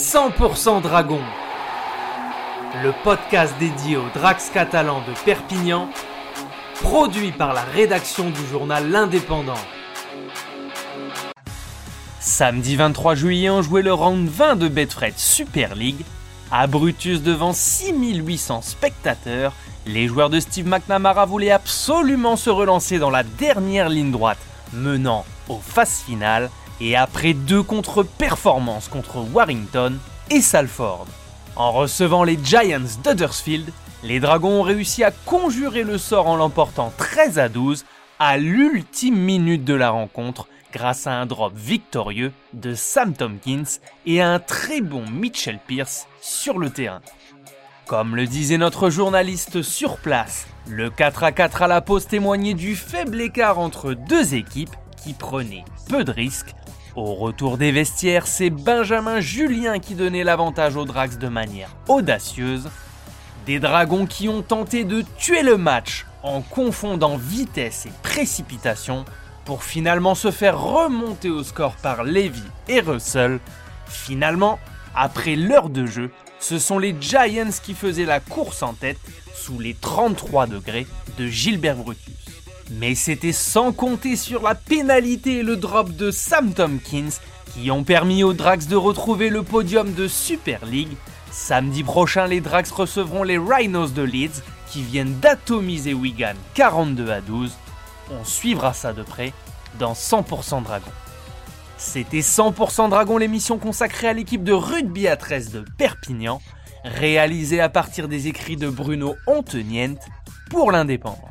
100% Dragon, le podcast dédié aux Drax catalans de Perpignan, produit par la rédaction du journal L'Indépendant. Samedi 23 juillet, on jouait le round 20 de Betfred Super League. À Brutus devant 6800 spectateurs, les joueurs de Steve McNamara voulaient absolument se relancer dans la dernière ligne droite, menant aux phases finales et après deux contre-performances contre Warrington et Salford. En recevant les Giants d'Huddersfield, les Dragons ont réussi à conjurer le sort en l'emportant 13 à 12 à l'ultime minute de la rencontre grâce à un drop victorieux de Sam Tompkins et à un très bon Mitchell Pierce sur le terrain. Comme le disait notre journaliste sur place, le 4 à 4 à la pause témoignait du faible écart entre deux équipes qui prenaient peu de risques au retour des vestiaires, c'est Benjamin Julien qui donnait l'avantage aux Drax de manière audacieuse. Des dragons qui ont tenté de tuer le match en confondant vitesse et précipitation pour finalement se faire remonter au score par Levy et Russell. Finalement, après l'heure de jeu, ce sont les Giants qui faisaient la course en tête sous les 33 degrés de Gilbert Brutus. Mais c'était sans compter sur la pénalité et le drop de Sam Tompkins qui ont permis aux Drax de retrouver le podium de Super League. Samedi prochain, les Drax recevront les Rhinos de Leeds qui viennent d'atomiser Wigan 42 à 12. On suivra ça de près dans 100% Dragon. C'était 100% Dragon, l'émission consacrée à l'équipe de rugby à 13 de Perpignan, réalisée à partir des écrits de Bruno Ontenient pour l'Indépendant.